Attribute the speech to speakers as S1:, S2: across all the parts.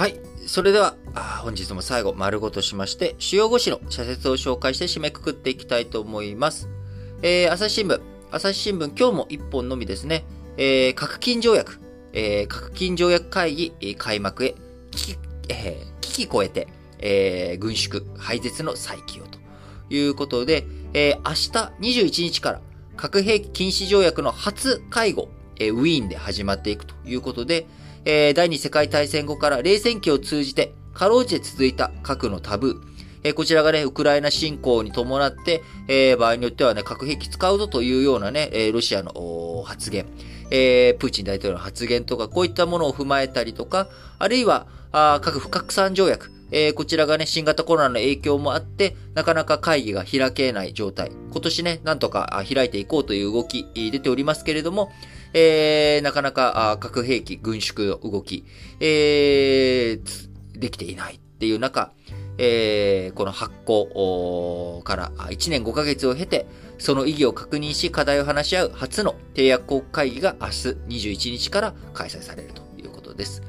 S1: はい。それでは、本日も最後、丸ごとしまして、主要5紙の社説を紹介して締めくくっていきたいと思います。えー、朝日新聞。朝日新聞、今日も1本のみですね。えー、核禁条約。えー、核禁条約会議、開幕へ、危機、えー、危機超えて、えー、軍縮、廃絶の再起用ということで、えー、明日21日から核兵器禁止条約の初会合、えー、ウィーンで始まっていくということで、えー、第二次世界大戦後から冷戦期を通じて、かろうじて続いた核のタブー、え、こちらがね、ウクライナ侵攻に伴って、えー、場合によってはね、核兵器使うぞというようなね、えー、ロシアの発言、えー、プーチン大統領の発言とか、こういったものを踏まえたりとか、あるいは、あ核不拡散条約、えー、こちらがね、新型コロナの影響もあって、なかなか会議が開けない状態。今年ね、なんとか開いていこうという動き、出ておりますけれども、えー、なかなか核兵器軍縮の動き、えー、できていないっていう中、えー、この発行から1年5ヶ月を経て、その意義を確認し課題を話し合う初の締約国会議が明日21日から開催されるということです。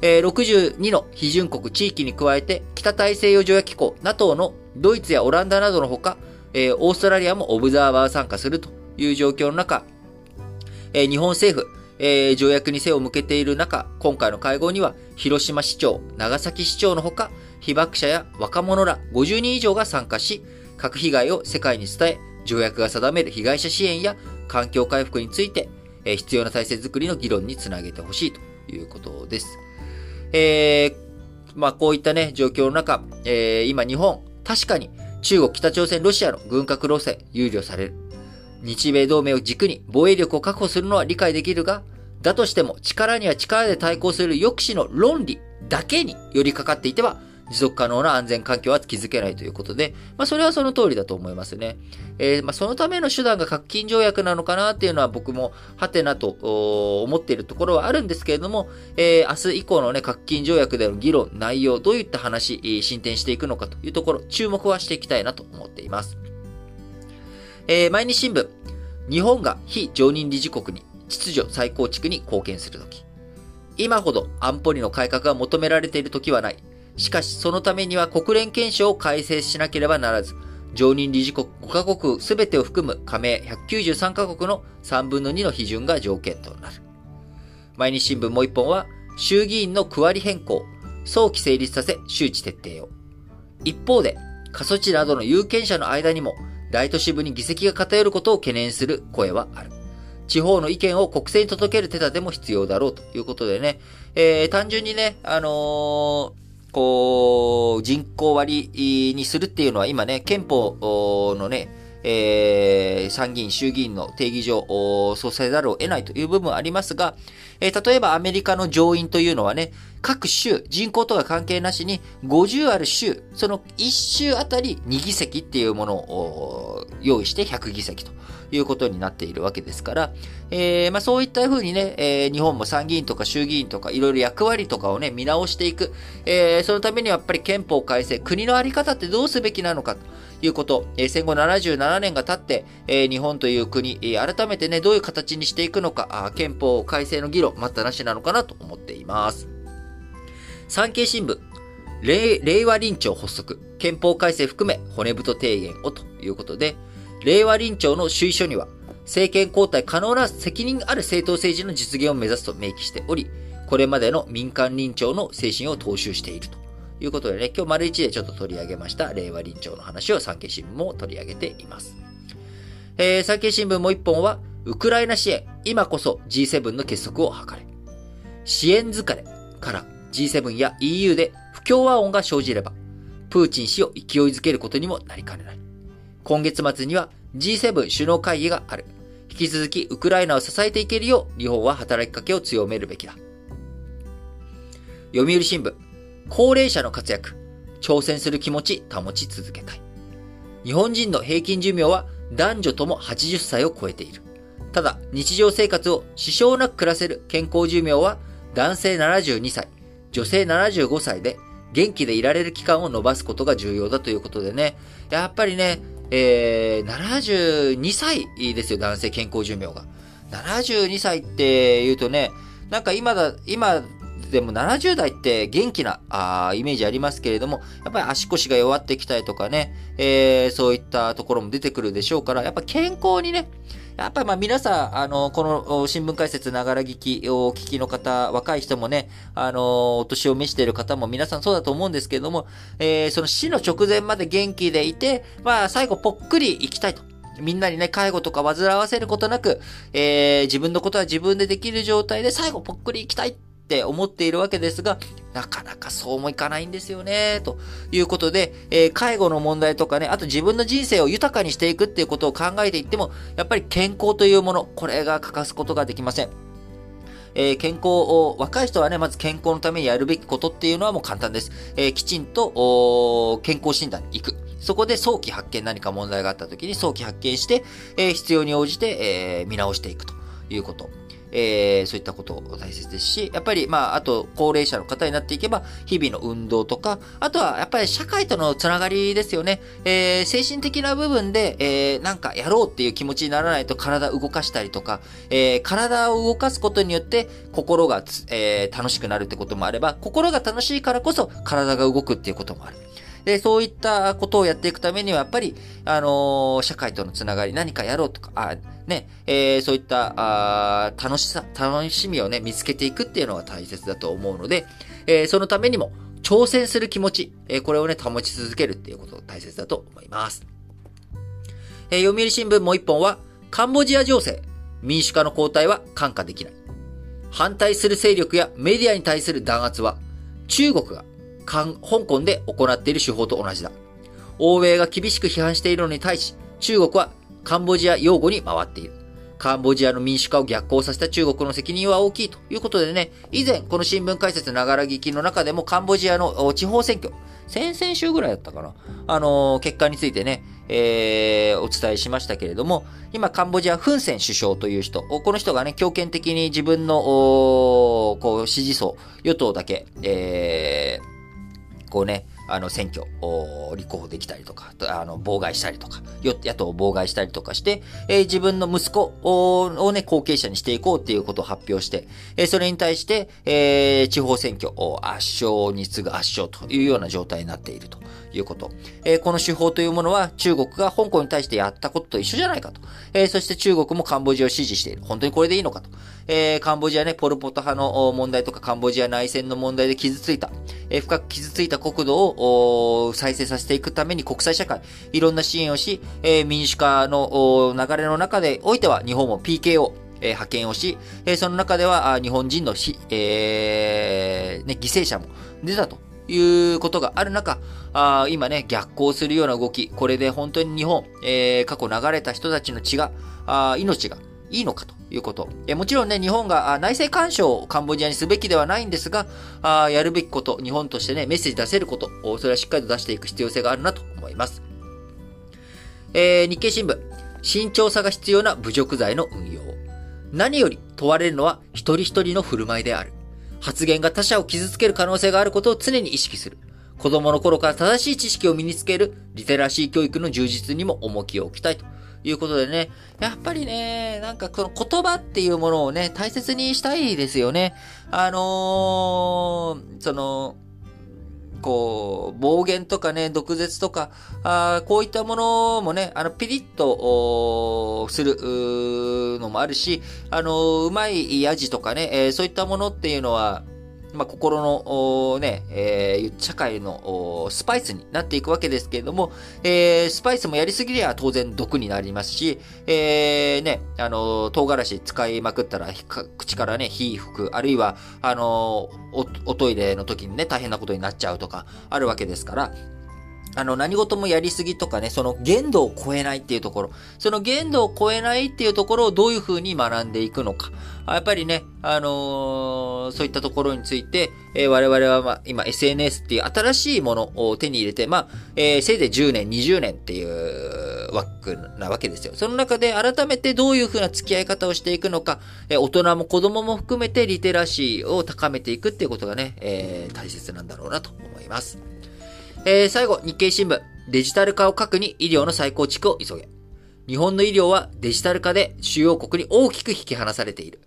S1: えー、62の批准国地域に加えて、北大西洋条約機構 NATO のドイツやオランダなどのほか、オーストラリアもオブザーバー参加するという状況の中、えー、日本政府、えー、条約に背を向けている中、今回の会合には、広島市長、長崎市長のほか、被爆者や若者ら50人以上が参加し、核被害を世界に伝え、条約が定める被害者支援や環境回復について、えー、必要な体制づくりの議論につなげてほしいということです。えー、まあこういったね、状況の中、えー、今日本、確かに中国、北朝鮮、ロシアの軍拡路線、憂慮される。日米同盟を軸に防衛力を確保するのは理解できるが、だとしても力には力で対抗する抑止の論理だけに寄りかかっていては、持続可能な安全環境は築けないということで、まあそれはその通りだと思いますね。えー、まあそのための手段が核禁条約なのかなっていうのは僕もはてなと思っているところはあるんですけれども、えー、明日以降のね、核禁条約での議論、内容、どういった話、進展していくのかというところ、注目はしていきたいなと思っています。えー、毎日新聞、日本が非常任理事国に秩序再構築に貢献するとき。今ほど安保理の改革が求められているときはない。しかし、そのためには国連憲章を改正しなければならず、常任理事国5カ国すべてを含む加盟193カ国の3分の2の批准が条件となる。毎日新聞もう一本は、衆議院の区割り変更、早期成立させ周知徹底を。一方で、過疎地などの有権者の間にも、大都市部に議席が偏ることを懸念する声はある。地方の意見を国政に届ける手立ても必要だろうということでね、えー、単純にね、あのー、こう、人口割にするっていうのは今ね、憲法のね、えー、参議院、衆議院の定義上、そうせざるを得ないという部分はありますが、えー、例えばアメリカの上院というのはね、各州、人口とか関係なしに50ある州、その1州あたり2議席っていうものを用意して100議席ということになっているわけですから、えー、まあそういったふうにね、えー、日本も参議院とか衆議院とかいろいろ役割とかをね、見直していく。えー、そのためにはやっぱり憲法改正、国のあり方ってどうすべきなのかということ、えー、戦後77年が経って、えー、日本という国、えー、改めてね、どういう形にしていくのか、憲法改正の議論、待ったなしなのかなと思っています。産経新聞、令和臨調発足、憲法改正含め骨太提言をということで、令和臨調の首位書には、政権交代可能な責任ある政党政治の実現を目指すと明記しており、これまでの民間臨調の精神を踏襲しているということでね、今日丸一でちょっと取り上げました令和臨調の話を産経新聞も取り上げています。えー、産経新聞もう一本は、ウクライナ支援、今こそ G7 の結束を図れ。支援疲れから G7 や EU で不協和音が生じれば、プーチン氏を勢いづけることにもなりかねない。今月末には G7 首脳会議がある。引き続きウクライナを支えていけるよう日本は働きかけを強めるべきだ。読売新聞、高齢者の活躍、挑戦する気持ち保ち続けたい。日本人の平均寿命は男女とも80歳を超えている。ただ、日常生活を支障なく暮らせる健康寿命は男性72歳、女性75歳で元気でいられる期間を伸ばすことが重要だということでね、やっぱりね、えー、72歳ですよ、男性健康寿命が。72歳って言うとね、なんか今だ、今でも70代って元気なあイメージありますけれども、やっぱり足腰が弱ってきたりとかね、えー、そういったところも出てくるでしょうから、やっぱ健康にね、やっぱりまあ皆さん、あの、この新聞解説ながら聞きをお聞きの方、若い人もね、あの、お年を召している方も皆さんそうだと思うんですけれども、えー、その死の直前まで元気でいて、まあ最後ぽっくり行きたいと。みんなにね、介護とか煩わせることなく、えー、自分のことは自分でできる状態で最後ぽっくり行きたいっって思っているわけですが、なかなかそうもいかないんですよね、ということで、えー、介護の問題とかね、あと自分の人生を豊かにしていくっていうことを考えていっても、やっぱり健康というもの、これが欠かすことができません。えー、健康を、若い人はね、まず健康のためにやるべきことっていうのはもう簡単です。えー、きちんと、健康診断に行く。そこで早期発見何か問題があった時に早期発見して、えー、必要に応じて、え見直していくということ。えー、そういったこと大切ですし、やっぱり、まあ、あと、高齢者の方になっていけば、日々の運動とか、あとは、やっぱり社会とのつながりですよね。えー、精神的な部分で、えー、なんかやろうっていう気持ちにならないと体動かしたりとか、えー、体を動かすことによって、心がえー、楽しくなるってこともあれば、心が楽しいからこそ、体が動くっていうこともある。で、そういったことをやっていくためには、やっぱり、あのー、社会とのつながり、何かやろうとか、あね、えー、そういった、あ楽しさ、楽しみをね、見つけていくっていうのが大切だと思うので、えー、そのためにも、挑戦する気持ち、え、これをね、保ち続けるっていうことが大切だと思います。え、読売新聞もう一本は、カンボジア情勢、民主化の後退は看過できない。反対する勢力やメディアに対する弾圧は、中国が香港で行っている手法と同じだ。欧米が厳しく批判しているのに対し、中国はカンボジア擁護に回っている。カンボジアの民主化を逆行させた中国の責任は大きいということでね、以前この新聞解説ながら聞きの中でもカンボジアの地方選挙、先々週ぐらいだったかな、あのー、結果についてね、えー、お伝えしましたけれども、今カンボジアフンセン首相という人、この人がね、強権的に自分の、こう、支持層、与党だけ、えー、こうね、あの、選挙を立候補できたりとか、あの、妨害したりとか、野党を妨害したりとかして、えー、自分の息子をね、後継者にしていこうっていうことを発表して、えー、それに対して、えー、地方選挙を圧勝に次ぐ圧勝というような状態になっているということ。えー、この手法というものは中国が香港に対してやったことと一緒じゃないかと。えー、そして中国もカンボジアを支持している。本当にこれでいいのかと。えー、カンボジアね、ポルポト派の問題とかカンボジア内戦の問題で傷ついた。え、深く傷ついた国土を再生させていくために国際社会、いろんな支援をし、え、民主化の流れの中でおいては日本も PKO、え、派遣をし、え、その中では日本人のし、えーね、犠牲者も出たということがある中、あ今ね、逆行するような動き、これで本当に日本、えー、過去流れた人たちの血が、あ命がいいのかということ。えもちろんね、日本が内政干渉をカンボジアにすべきではないんですが、あやるべきこと、日本としてね、メッセージ出せること、それはしっかりと出していく必要性があるなと思います。えー、日経新聞、慎重さが必要な侮辱罪の運用。何より問われるのは一人一人の振る舞いである。発言が他者を傷つける可能性があることを常に意識する。子供の頃から正しい知識を身につけるリテラシー教育の充実にも重きを置きたいということでね、やっぱりね、なんかこの言葉っていうものをね、大切にしたいですよね。あのー、その、こう、暴言とかね、毒舌とか、あこういったものもね、あの、ピリッと、する、のもあるし、あの、うまいヤジとかね、えー、そういったものっていうのは、まあ、心の、ね、えー、社会のスパイスになっていくわけですけれども、えー、スパイスもやりすぎりゃ当然毒になりますし、えー、ね、あの、唐辛子使いまくったら、口からね、火吹く、あるいは、あのお、おトイレの時にね、大変なことになっちゃうとか、あるわけですから、あの、何事もやりすぎとかね、その限度を超えないっていうところ、その限度を超えないっていうところをどういうふうに学んでいくのか。やっぱりね、あのー、そういったところについて、えー、我々は、まあ、今 SNS っていう新しいものを手に入れて、まあ、えー、せいぜい10年、20年っていう枠なわけですよ。その中で改めてどういうふうな付き合い方をしていくのか、え大人も子供も含めてリテラシーを高めていくっていうことがね、え大切なんだろうなと思います。えー、最後、日経新聞。デジタル化を核に医療の再構築を急げ。日本の医療はデジタル化で主要国に大きく引き離されている。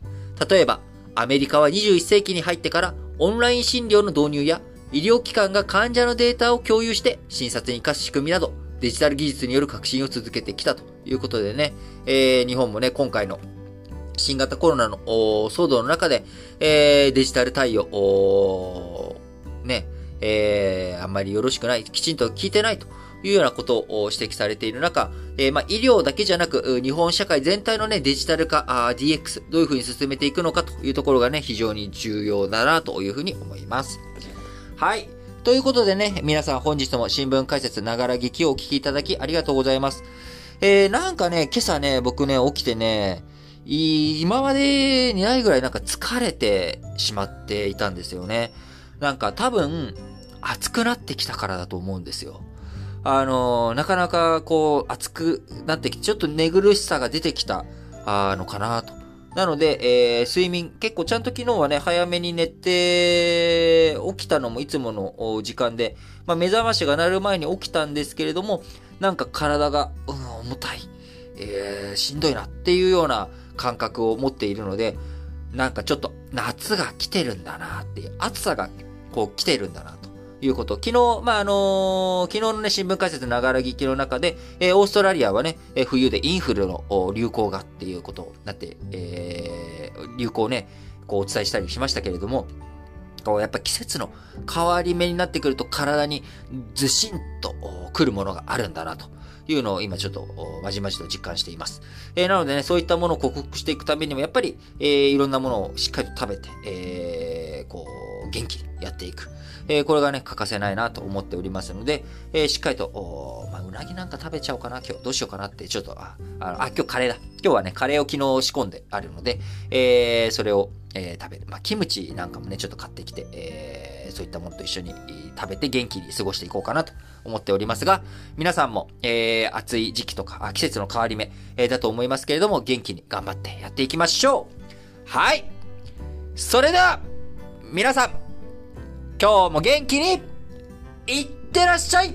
S1: 例えば、アメリカは21世紀に入ってからオンライン診療の導入や、医療機関が患者のデータを共有して診察に活かす仕組みなど、デジタル技術による革新を続けてきたということでね、えー、日本もね、今回の新型コロナの騒動の中で、えー、デジタル対応、ね、えー、あんまりよろしくない、きちんと聞いてないというようなことを指摘されている中、えー、まあ、医療だけじゃなく、日本社会全体のね、デジタル化、あ DX、どういうふうに進めていくのかというところがね、非常に重要だなというふうに思います。はい。ということでね、皆さん本日も新聞解説ながら劇をお聞きいただきありがとうございます。えー、なんかね、今朝ね、僕ね、起きてね、今までにないぐらいなんか疲れてしまっていたんですよね。なんか多分、暑くなってきたからだと思うんですよ。あの、なかなかこう、暑くなってきて、ちょっと寝苦しさが出てきた、あのかなと。なので、えー、睡眠、結構ちゃんと昨日はね、早めに寝て、起きたのもいつもの時間で、まあ、目覚ましが鳴る前に起きたんですけれども、なんか体が、うん、重たい、えー、しんどいなっていうような感覚を持っているので、なんかちょっと夏が来てるんだなっていう、暑さがこう来てるんだないうこと。昨日、まあ、あのー、昨日のね、新聞解説ながら聞きの中で、えー、オーストラリアはね、えー、冬でインフルの流行がっていうことになって、えー、流行ね、こうお伝えしたりしましたけれども、こうやっぱ季節の変わり目になってくると体にずしんと来るものがあるんだなと。いうのを今ちょっとまじまじと実感しています。えー、なのでね、そういったものを克服していくためにも、やっぱり、えー、いろんなものをしっかりと食べて、えー、こう、元気にやっていく。え、これがね、欠かせないなと思っておりますので、え、しっかりと、まあ、うなぎなんか食べちゃおうかな、今日。どうしようかなって、ちょっと、あ、あ今日カレーだ。今日はね、カレーを昨日仕込んであるので、え、それを、えー、食べる。まあ、キムチなんかもね、ちょっと買ってきて、えー、そういったものと一緒に食べて元気に過ごしていこうかなと思っておりますが、皆さんも、えー、暑い時期とか、季節の変わり目、えー、だと思いますけれども、元気に頑張ってやっていきましょうはい。それでは、皆さん、今日も元気に、いってらっしゃい